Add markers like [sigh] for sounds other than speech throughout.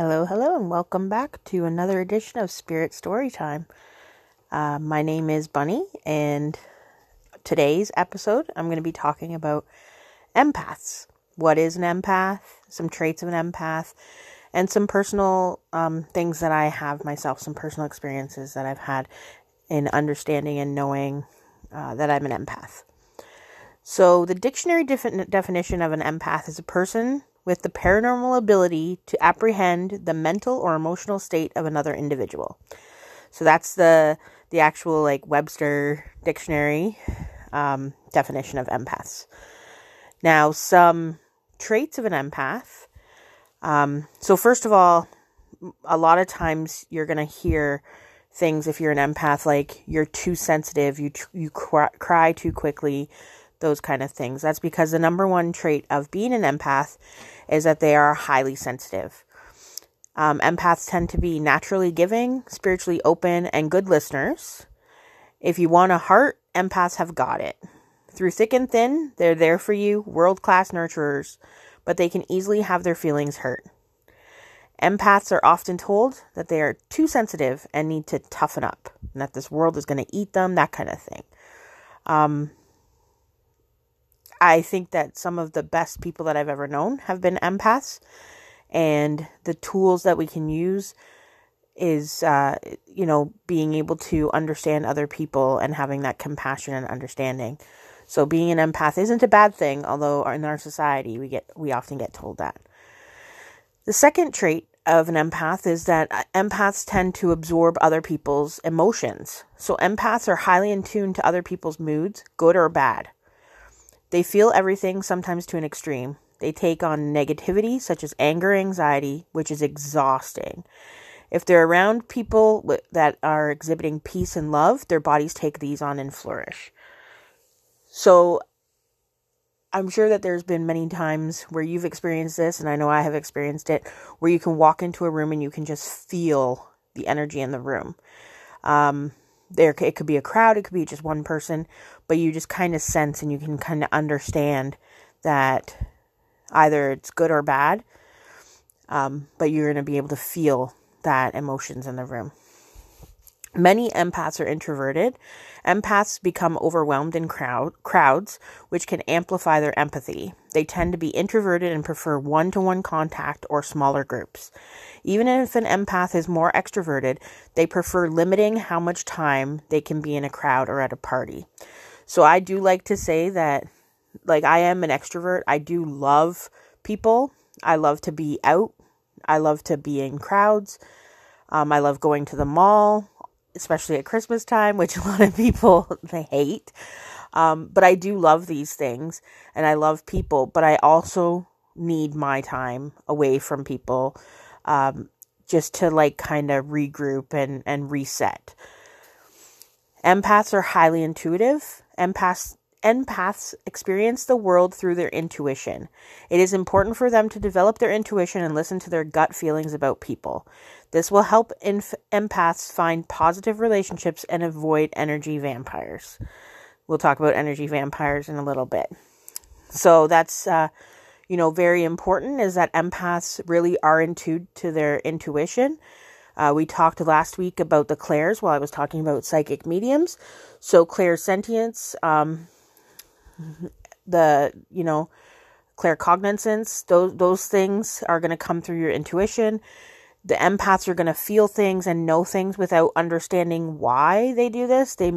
Hello, hello, and welcome back to another edition of Spirit Storytime. Uh, my name is Bunny, and today's episode I'm going to be talking about empaths. What is an empath? Some traits of an empath, and some personal um, things that I have myself, some personal experiences that I've had in understanding and knowing uh, that I'm an empath. So, the dictionary defi- definition of an empath is a person with the paranormal ability to apprehend the mental or emotional state of another individual. So that's the the actual like Webster dictionary um, definition of empaths. Now, some traits of an empath. Um, so first of all, a lot of times you're gonna hear things if you're an empath like you're too sensitive, you you cry, cry too quickly, those kind of things. That's because the number one trait of being an empath is that they are highly sensitive. Um, empaths tend to be naturally giving, spiritually open, and good listeners. If you want a heart, empaths have got it. Through thick and thin, they're there for you, world class nurturers, but they can easily have their feelings hurt. Empaths are often told that they are too sensitive and need to toughen up, and that this world is going to eat them, that kind of thing. Um, I think that some of the best people that I've ever known have been empaths, and the tools that we can use is, uh, you know, being able to understand other people and having that compassion and understanding. So being an empath isn't a bad thing, although in our society we get we often get told that. The second trait of an empath is that empaths tend to absorb other people's emotions. So empaths are highly in tune to other people's moods, good or bad. They feel everything, sometimes to an extreme. They take on negativity, such as anger, anxiety, which is exhausting. If they're around people that are exhibiting peace and love, their bodies take these on and flourish. So, I'm sure that there's been many times where you've experienced this, and I know I have experienced it, where you can walk into a room and you can just feel the energy in the room. Um, there it could be a crowd it could be just one person but you just kind of sense and you can kind of understand that either it's good or bad um, but you're going to be able to feel that emotions in the room Many empaths are introverted. Empaths become overwhelmed in crowd, crowds, which can amplify their empathy. They tend to be introverted and prefer one to one contact or smaller groups. Even if an empath is more extroverted, they prefer limiting how much time they can be in a crowd or at a party. So I do like to say that, like, I am an extrovert. I do love people. I love to be out. I love to be in crowds. Um, I love going to the mall especially at Christmas time, which [laughs] a lot of people they hate. Um, but I do love these things and I love people, but I also need my time away from people um, just to like kind of regroup and, and reset. Empaths are highly intuitive. Empaths empaths experience the world through their intuition. It is important for them to develop their intuition and listen to their gut feelings about people. This will help inf- empaths find positive relationships and avoid energy vampires. We'll talk about energy vampires in a little bit. So that's uh, you know very important is that empaths really are in tune to their intuition. Uh, we talked last week about the clairs while I was talking about psychic mediums. So clairsentience, um, the you know claircognizance, those those things are going to come through your intuition the empaths are going to feel things and know things without understanding why they do this. They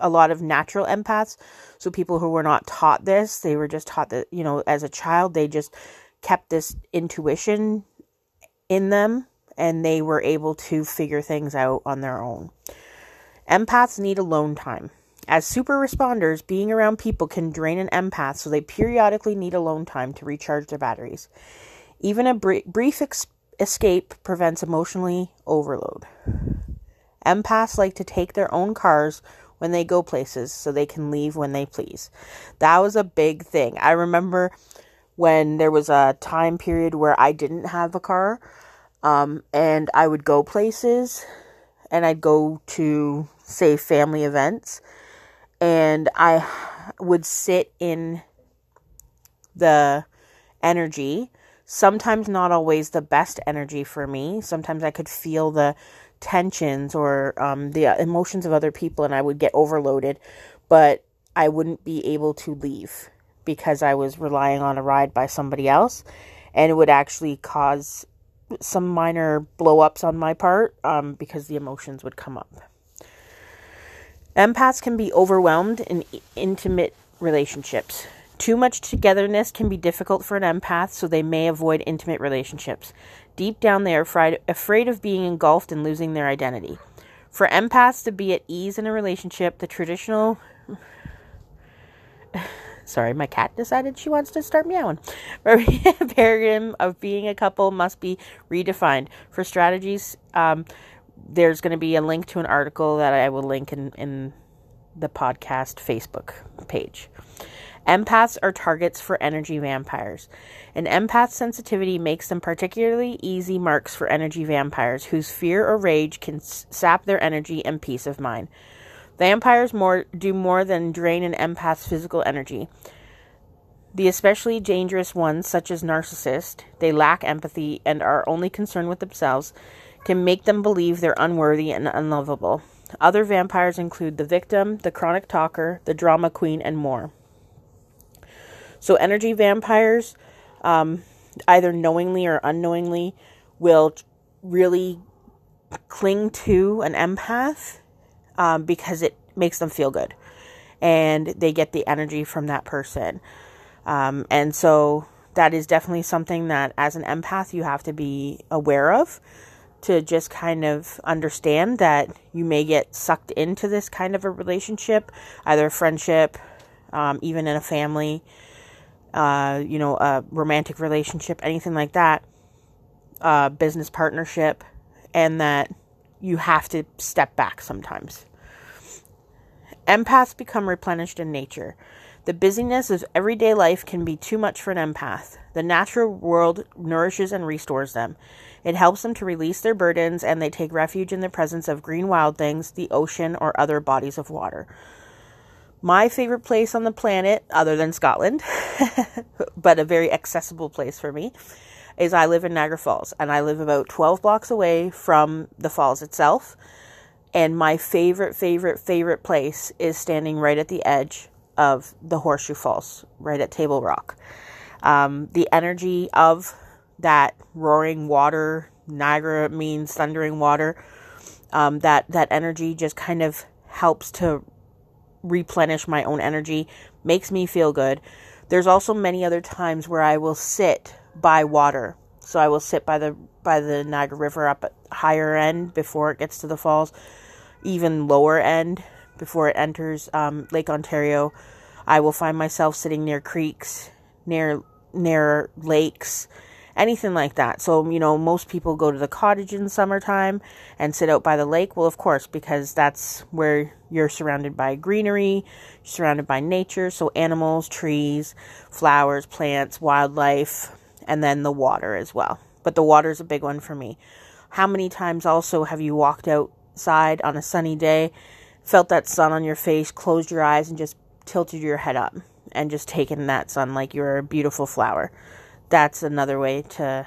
a lot of natural empaths, so people who were not taught this, they were just taught that, you know, as a child they just kept this intuition in them and they were able to figure things out on their own. Empaths need alone time. As super responders, being around people can drain an empath, so they periodically need alone time to recharge their batteries. Even a brief ex- escape prevents emotionally overload. Empaths like to take their own cars when they go places so they can leave when they please. That was a big thing. I remember when there was a time period where I didn't have a car um, and I would go places and I'd go to, say, family events and I would sit in the energy sometimes not always the best energy for me. Sometimes I could feel the tensions or um, the emotions of other people and I would get overloaded, but I wouldn't be able to leave because I was relying on a ride by somebody else and it would actually cause some minor blow ups on my part um, because the emotions would come up. Empaths can be overwhelmed in intimate relationships. Too much togetherness can be difficult for an empath, so they may avoid intimate relationships. Deep down, they are afraid, afraid of being engulfed and losing their identity. For empaths to be at ease in a relationship, the traditional. [sighs] Sorry, my cat decided she wants to start meowing. [laughs] paradigm of being a couple must be redefined. For strategies, um, there's going to be a link to an article that I will link in, in the podcast Facebook page. Empaths are targets for energy vampires. An empath's sensitivity makes them particularly easy marks for energy vampires whose fear or rage can sap their energy and peace of mind. Vampires more do more than drain an empath's physical energy. The especially dangerous ones, such as narcissists, they lack empathy and are only concerned with themselves, can make them believe they're unworthy and unlovable. Other vampires include the victim, the chronic talker, the drama queen, and more. So, energy vampires, um, either knowingly or unknowingly, will really cling to an empath um, because it makes them feel good and they get the energy from that person. Um, and so, that is definitely something that, as an empath, you have to be aware of to just kind of understand that you may get sucked into this kind of a relationship, either a friendship, um, even in a family, uh, you know, a romantic relationship, anything like that, uh, business partnership, and that you have to step back sometimes. Empaths become replenished in nature. The busyness of everyday life can be too much for an empath. The natural world nourishes and restores them. It helps them to release their burdens, and they take refuge in the presence of green wild things, the ocean, or other bodies of water. My favorite place on the planet, other than Scotland, [laughs] but a very accessible place for me, is I live in Niagara Falls, and I live about 12 blocks away from the falls itself. And my favorite, favorite, favorite place is standing right at the edge of the Horseshoe Falls, right at Table Rock. Um, the energy of that roaring water, Niagara means thundering water. Um, that that energy just kind of helps to replenish my own energy, makes me feel good. There's also many other times where I will sit by water. So I will sit by the by the Niagara River up at higher end before it gets to the falls, even lower end before it enters um, Lake Ontario. I will find myself sitting near creeks, near near lakes, anything like that. So, you know, most people go to the cottage in summertime and sit out by the lake. Well, of course, because that's where you're surrounded by greenery, surrounded by nature, so animals, trees, flowers, plants, wildlife, and then the water as well. But the water is a big one for me. How many times also have you walked outside on a sunny day, felt that sun on your face, closed your eyes, and just tilted your head up and just taken that sun like you're a beautiful flower? That's another way to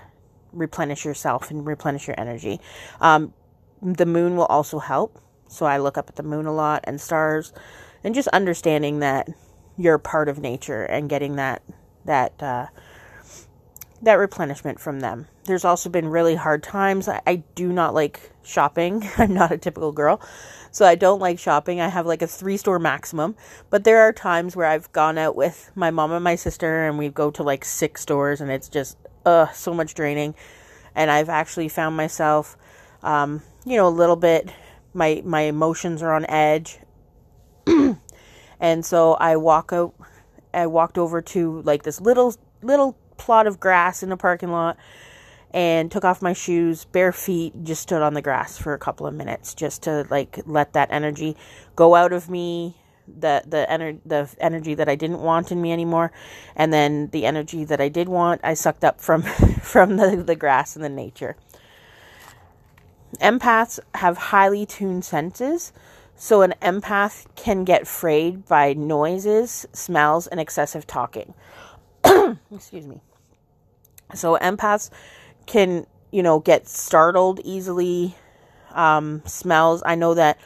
replenish yourself and replenish your energy. Um, the moon will also help. So I look up at the moon a lot and stars and just understanding that you're part of nature and getting that that uh, that replenishment from them. There's also been really hard times. I, I do not like shopping. [laughs] I'm not a typical girl. So I don't like shopping. I have like a three store maximum. But there are times where I've gone out with my mom and my sister and we go to like six stores and it's just uh so much draining. And I've actually found myself um, you know, a little bit my my emotions are on edge. [clears throat] and so I walk out I walked over to like this little little plot of grass in a parking lot and took off my shoes, bare feet, just stood on the grass for a couple of minutes just to like let that energy go out of me, the the ener- the energy that I didn't want in me anymore, and then the energy that I did want, I sucked up from [laughs] from the, the grass and the nature. Empaths have highly tuned senses, so an empath can get frayed by noises, smells, and excessive talking. [coughs] Excuse me. So empaths can, you know, get startled easily. Um, smells. I know that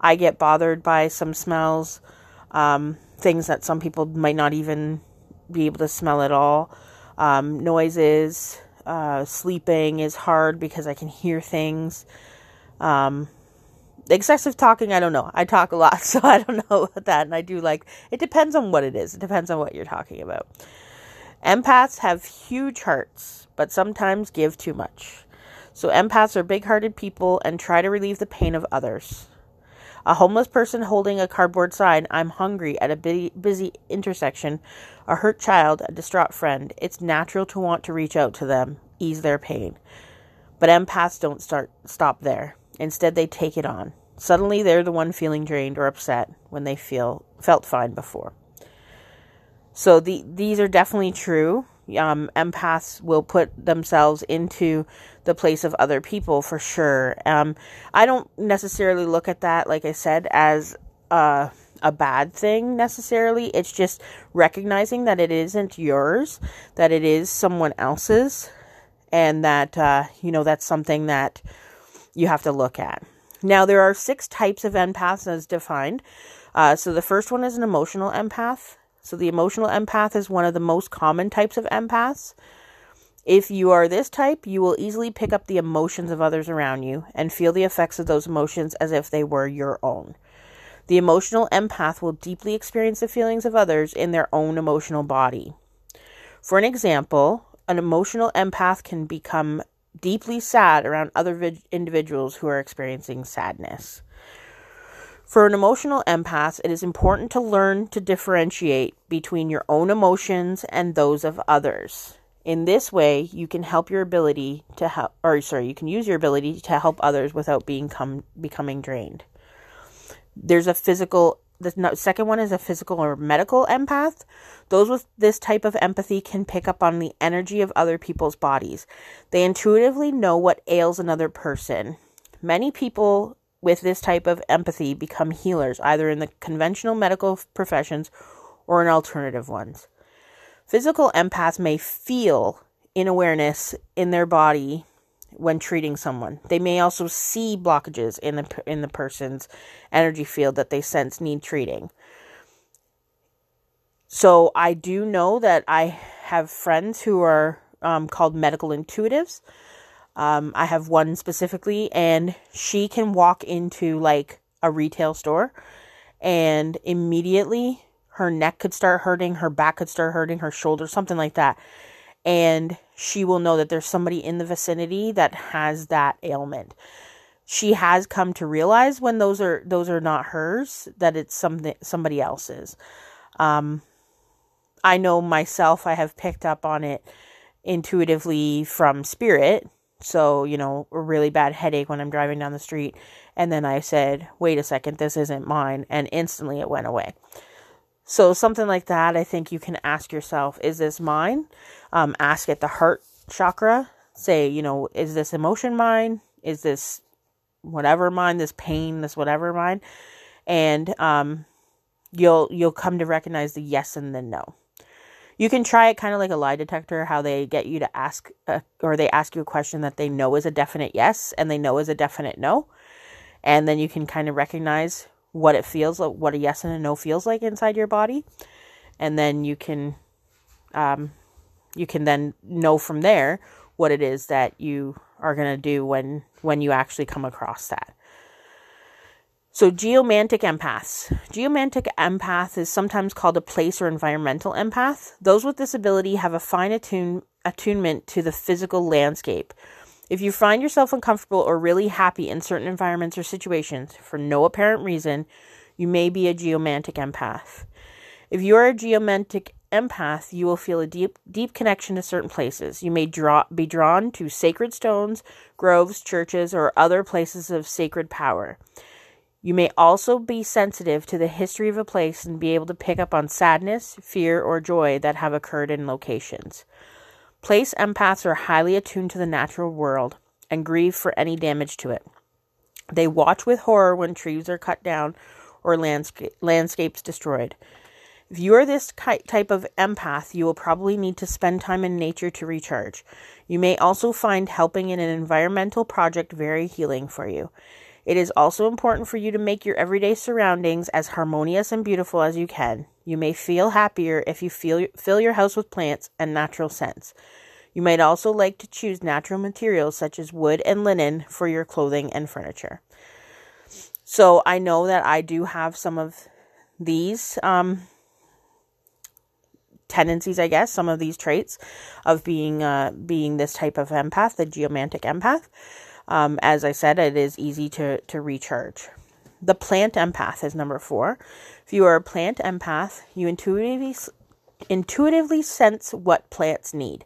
I get bothered by some smells, um, things that some people might not even be able to smell at all. Um, noises, uh, sleeping is hard because I can hear things. Um, excessive talking, I don't know. I talk a lot, [laughs] so I don't know about that. And I do like, it depends on what it is, it depends on what you're talking about. Empaths have huge hearts, but sometimes give too much. So, empaths are big hearted people and try to relieve the pain of others. A homeless person holding a cardboard sign, I'm hungry, at a busy intersection, a hurt child, a distraught friend, it's natural to want to reach out to them, ease their pain. But empaths don't start stop there. Instead, they take it on. Suddenly, they're the one feeling drained or upset when they feel felt fine before. So the these are definitely true. Um, empaths will put themselves into the place of other people for sure. Um, I don't necessarily look at that, like I said, as a, a bad thing necessarily. It's just recognizing that it isn't yours, that it is someone else's, and that uh, you know that's something that you have to look at. Now, there are six types of empaths as defined. Uh, so, the first one is an emotional empath. So, the emotional empath is one of the most common types of empaths. If you are this type, you will easily pick up the emotions of others around you and feel the effects of those emotions as if they were your own. The emotional empath will deeply experience the feelings of others in their own emotional body. For an example, an emotional empath can become deeply sad around other vid- individuals who are experiencing sadness. For an emotional empath, it is important to learn to differentiate between your own emotions and those of others. In this way, you can help your ability to help, or sorry, you can use your ability to help others without being come, becoming drained. There's a physical the second one is a physical or medical empath. Those with this type of empathy can pick up on the energy of other people's bodies. They intuitively know what ails another person. Many people with this type of empathy become healers, either in the conventional medical professions or in alternative ones. Physical empaths may feel in awareness in their body when treating someone. They may also see blockages in the in the person's energy field that they sense need treating. So I do know that I have friends who are um, called medical intuitives. Um, I have one specifically, and she can walk into like a retail store, and immediately her neck could start hurting, her back could start hurting, her shoulder, something like that and she will know that there's somebody in the vicinity that has that ailment. She has come to realize when those are those are not hers that it's something somebody else's. Um, I know myself I have picked up on it intuitively from spirit. So, you know, a really bad headache when I'm driving down the street. And then I said, wait a second, this isn't mine. And instantly it went away. So, something like that, I think you can ask yourself, is this mine? Um, ask at the heart chakra. Say, you know, is this emotion mine? Is this whatever mine? This pain, this whatever mine? And um, you'll you'll come to recognize the yes and the no. You can try it kind of like a lie detector, how they get you to ask, a, or they ask you a question that they know is a definite yes and they know is a definite no. And then you can kind of recognize what it feels like, what a yes and a no feels like inside your body, and then you can, um, you can then know from there what it is that you are gonna do when when you actually come across that. So, geomantic empaths. Geomantic empath is sometimes called a place or environmental empath. Those with this ability have a fine attune, attunement to the physical landscape, if you find yourself uncomfortable or really happy in certain environments or situations for no apparent reason, you may be a geomantic empath. If you are a geomantic empath, you will feel a deep deep connection to certain places. You may draw be drawn to sacred stones, groves, churches, or other places of sacred power. You may also be sensitive to the history of a place and be able to pick up on sadness, fear, or joy that have occurred in locations. Place empaths are highly attuned to the natural world and grieve for any damage to it. They watch with horror when trees are cut down or landsca- landscapes destroyed. If you are this type of empath, you will probably need to spend time in nature to recharge. You may also find helping in an environmental project very healing for you. It is also important for you to make your everyday surroundings as harmonious and beautiful as you can. You may feel happier if you feel, fill your house with plants and natural scents. You might also like to choose natural materials such as wood and linen for your clothing and furniture. So I know that I do have some of these um, tendencies, I guess, some of these traits of being uh, being this type of empath, the geomantic empath. Um, as I said, it is easy to to recharge. The plant empath is number four. If you are a plant empath, you intuitively intuitively sense what plants need.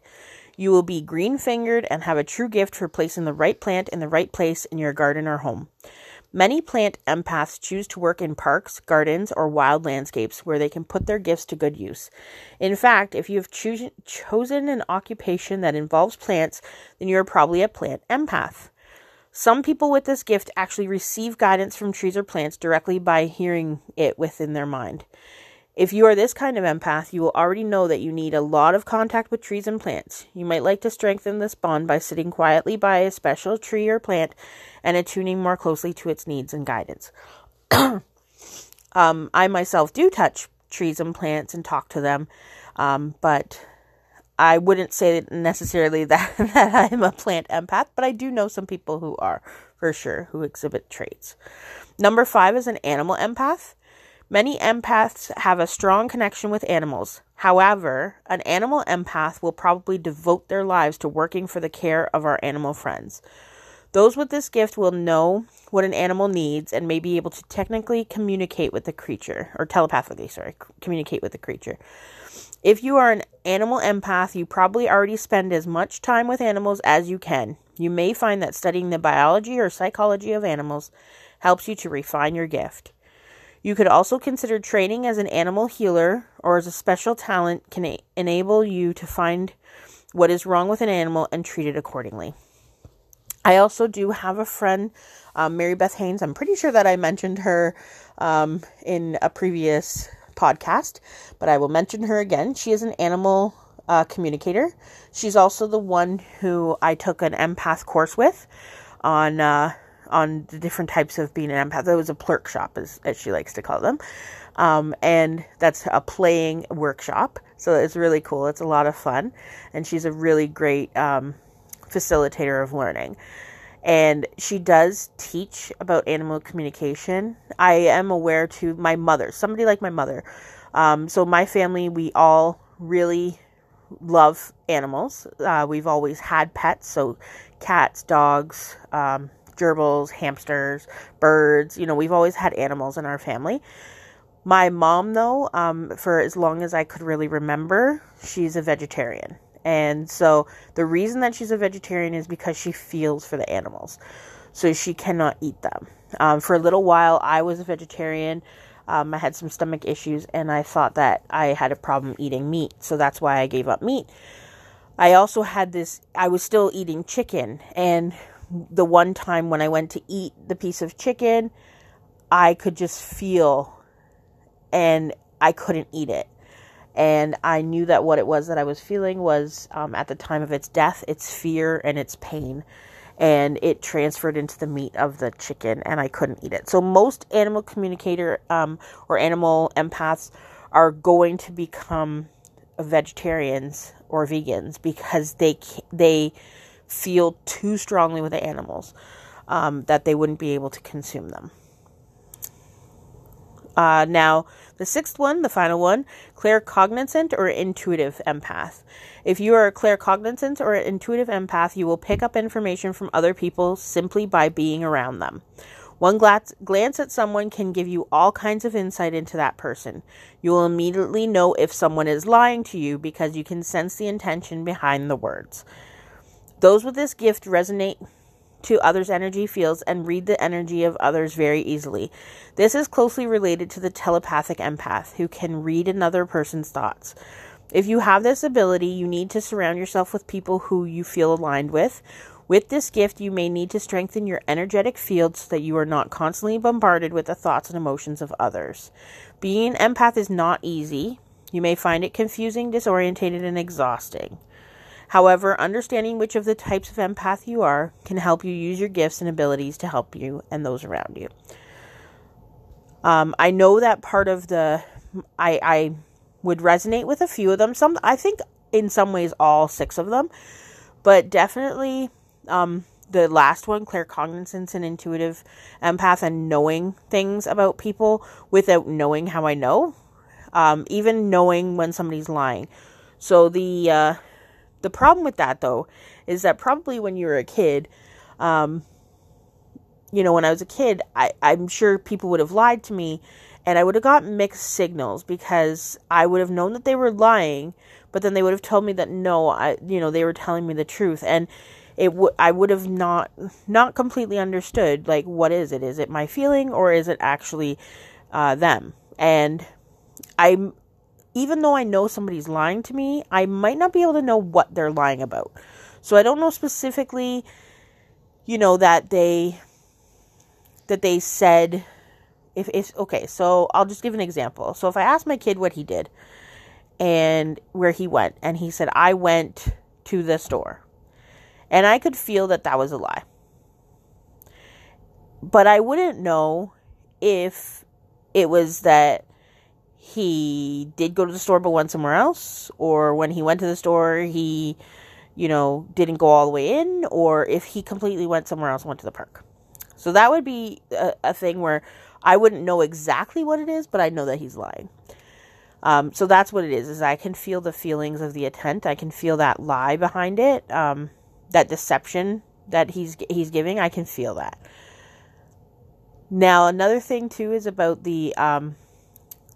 You will be green fingered and have a true gift for placing the right plant in the right place in your garden or home. Many plant empaths choose to work in parks, gardens, or wild landscapes where they can put their gifts to good use. In fact, if you have choo- chosen an occupation that involves plants, then you are probably a plant empath. Some people with this gift actually receive guidance from trees or plants directly by hearing it within their mind. If you are this kind of empath, you will already know that you need a lot of contact with trees and plants. You might like to strengthen this bond by sitting quietly by a special tree or plant and attuning more closely to its needs and guidance. [clears throat] um, I myself do touch trees and plants and talk to them, um, but I wouldn't say necessarily [laughs] that, that I'm a plant empath, but I do know some people who are, for sure, who exhibit traits. Number five is an animal empath. Many empaths have a strong connection with animals. However, an animal empath will probably devote their lives to working for the care of our animal friends. Those with this gift will know what an animal needs and may be able to technically communicate with the creature, or telepathically, sorry, communicate with the creature. If you are an animal empath, you probably already spend as much time with animals as you can. You may find that studying the biology or psychology of animals helps you to refine your gift. You could also consider training as an animal healer or as a special talent can a- enable you to find what is wrong with an animal and treat it accordingly. I also do have a friend, um, Mary Beth Haynes. I'm pretty sure that I mentioned her um, in a previous podcast, but I will mention her again. She is an animal uh, communicator. She's also the one who I took an empath course with on uh, on the different types of being an empath. It was a plurk shop, as, as she likes to call them. Um, and that's a playing workshop. So it's really cool. It's a lot of fun. And she's a really great um, facilitator of learning. And she does teach about animal communication. I am aware to my mother, somebody like my mother. Um, so, my family, we all really love animals. Uh, we've always had pets, so cats, dogs, um, gerbils, hamsters, birds. You know, we've always had animals in our family. My mom, though, um, for as long as I could really remember, she's a vegetarian. And so the reason that she's a vegetarian is because she feels for the animals. So she cannot eat them. Um, for a little while, I was a vegetarian. Um, I had some stomach issues and I thought that I had a problem eating meat. So that's why I gave up meat. I also had this, I was still eating chicken. And the one time when I went to eat the piece of chicken, I could just feel and I couldn't eat it. And I knew that what it was that I was feeling was um, at the time of its death, its fear and its pain. And it transferred into the meat of the chicken, and I couldn't eat it. So, most animal communicator um, or animal empaths are going to become vegetarians or vegans because they they feel too strongly with the animals um, that they wouldn't be able to consume them. Uh, now, the sixth one, the final one, claircognizant or intuitive empath. If you are a claircognizant or an intuitive empath, you will pick up information from other people simply by being around them. One glance at someone can give you all kinds of insight into that person. You will immediately know if someone is lying to you because you can sense the intention behind the words. Those with this gift resonate to others' energy fields and read the energy of others very easily. This is closely related to the telepathic empath, who can read another person's thoughts. If you have this ability, you need to surround yourself with people who you feel aligned with. With this gift, you may need to strengthen your energetic field so that you are not constantly bombarded with the thoughts and emotions of others. Being an empath is not easy. You may find it confusing, disorientated, and exhausting. However, understanding which of the types of empath you are can help you use your gifts and abilities to help you and those around you. Um, I know that part of the I I would resonate with a few of them. Some I think in some ways all six of them, but definitely um, the last one, claircognizance and intuitive empath, and knowing things about people without knowing how I know, um, even knowing when somebody's lying. So the uh, the problem with that though is that probably when you were a kid, um, you know, when I was a kid, I, I'm sure people would have lied to me, and I would have got mixed signals because I would have known that they were lying, but then they would have told me that no, I, you know, they were telling me the truth, and it would I would have not not completely understood like what is it? Is it my feeling or is it actually uh, them? And I'm even though I know somebody's lying to me, I might not be able to know what they're lying about. So I don't know specifically, you know, that they that they said if if okay, so I'll just give an example. So if I ask my kid what he did and where he went and he said I went to the store and I could feel that that was a lie. But I wouldn't know if it was that he did go to the store but went somewhere else, or when he went to the store, he, you know, didn't go all the way in, or if he completely went somewhere else, went to the park. So that would be a, a thing where I wouldn't know exactly what it is, but I know that he's lying. Um, so that's what it is. Is I can feel the feelings of the intent. I can feel that lie behind it. Um, that deception that he's he's giving, I can feel that. Now, another thing too is about the um,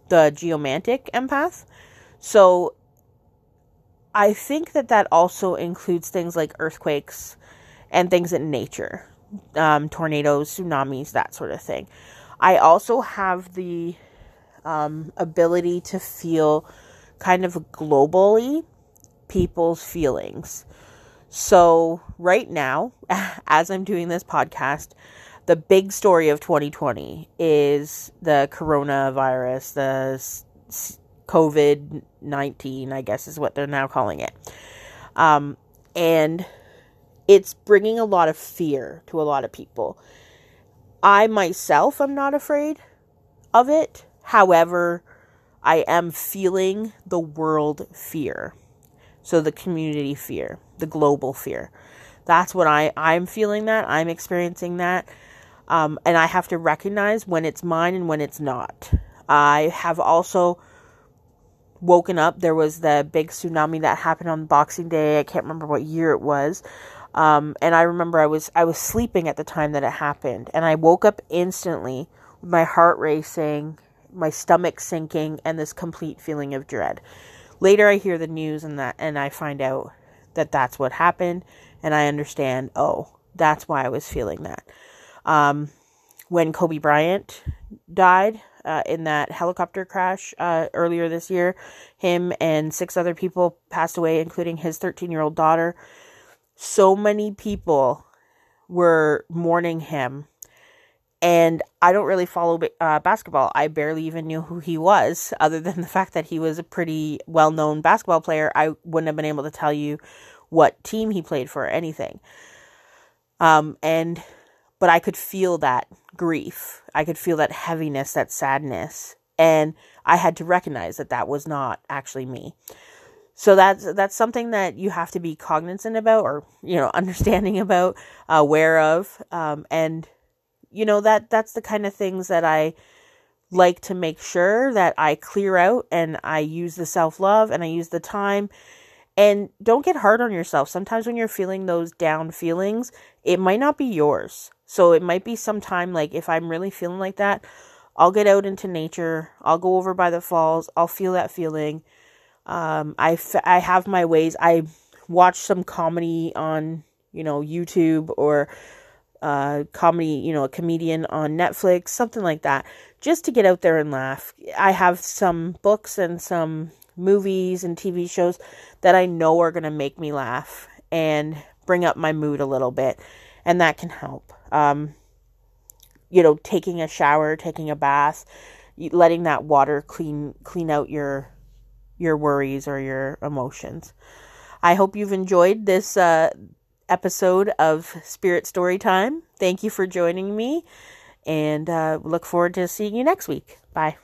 the geomantic empath. So, I think that that also includes things like earthquakes and things in nature, um, tornadoes, tsunamis, that sort of thing. I also have the um, ability to feel kind of globally people's feelings. So, right now, [laughs] as I'm doing this podcast, the big story of 2020 is the coronavirus, the COVID 19, I guess is what they're now calling it. Um, and it's bringing a lot of fear to a lot of people. I myself am not afraid of it. However, I am feeling the world fear. So the community fear, the global fear. That's what I, I'm feeling that. I'm experiencing that. Um, and I have to recognize when it's mine and when it's not. I have also woken up. There was the big tsunami that happened on Boxing Day. I can't remember what year it was. Um, and I remember I was I was sleeping at the time that it happened, and I woke up instantly with my heart racing, my stomach sinking, and this complete feeling of dread. Later, I hear the news and that, and I find out that that's what happened, and I understand. Oh, that's why I was feeling that. Um, when Kobe Bryant died uh, in that helicopter crash uh, earlier this year, him and six other people passed away, including his 13 year old daughter. So many people were mourning him and I don't really follow uh, basketball. I barely even knew who he was, other than the fact that he was a pretty well known basketball player. I wouldn't have been able to tell you what team he played for or anything. Um, and, but I could feel that grief. I could feel that heaviness, that sadness. And I had to recognize that that was not actually me. So that's that's something that you have to be cognizant about, or you know, [laughs] understanding about, uh, aware of, um, and you know that that's the kind of things that I like to make sure that I clear out and I use the self-love and I use the time and don't get hard on yourself. Sometimes when you're feeling those down feelings, it might not be yours. So it might be sometime like if I'm really feeling like that, I'll get out into nature. I'll go over by the falls. I'll feel that feeling. Um, I, f- I have my ways. I watch some comedy on, you know, YouTube or uh, comedy, you know, a comedian on Netflix, something like that, just to get out there and laugh. I have some books and some movies and TV shows that I know are going to make me laugh. And bring up my mood a little bit, and that can help. Um, you know, taking a shower, taking a bath, letting that water clean clean out your your worries or your emotions. I hope you've enjoyed this uh, episode of Spirit Story Time. Thank you for joining me, and uh, look forward to seeing you next week. Bye.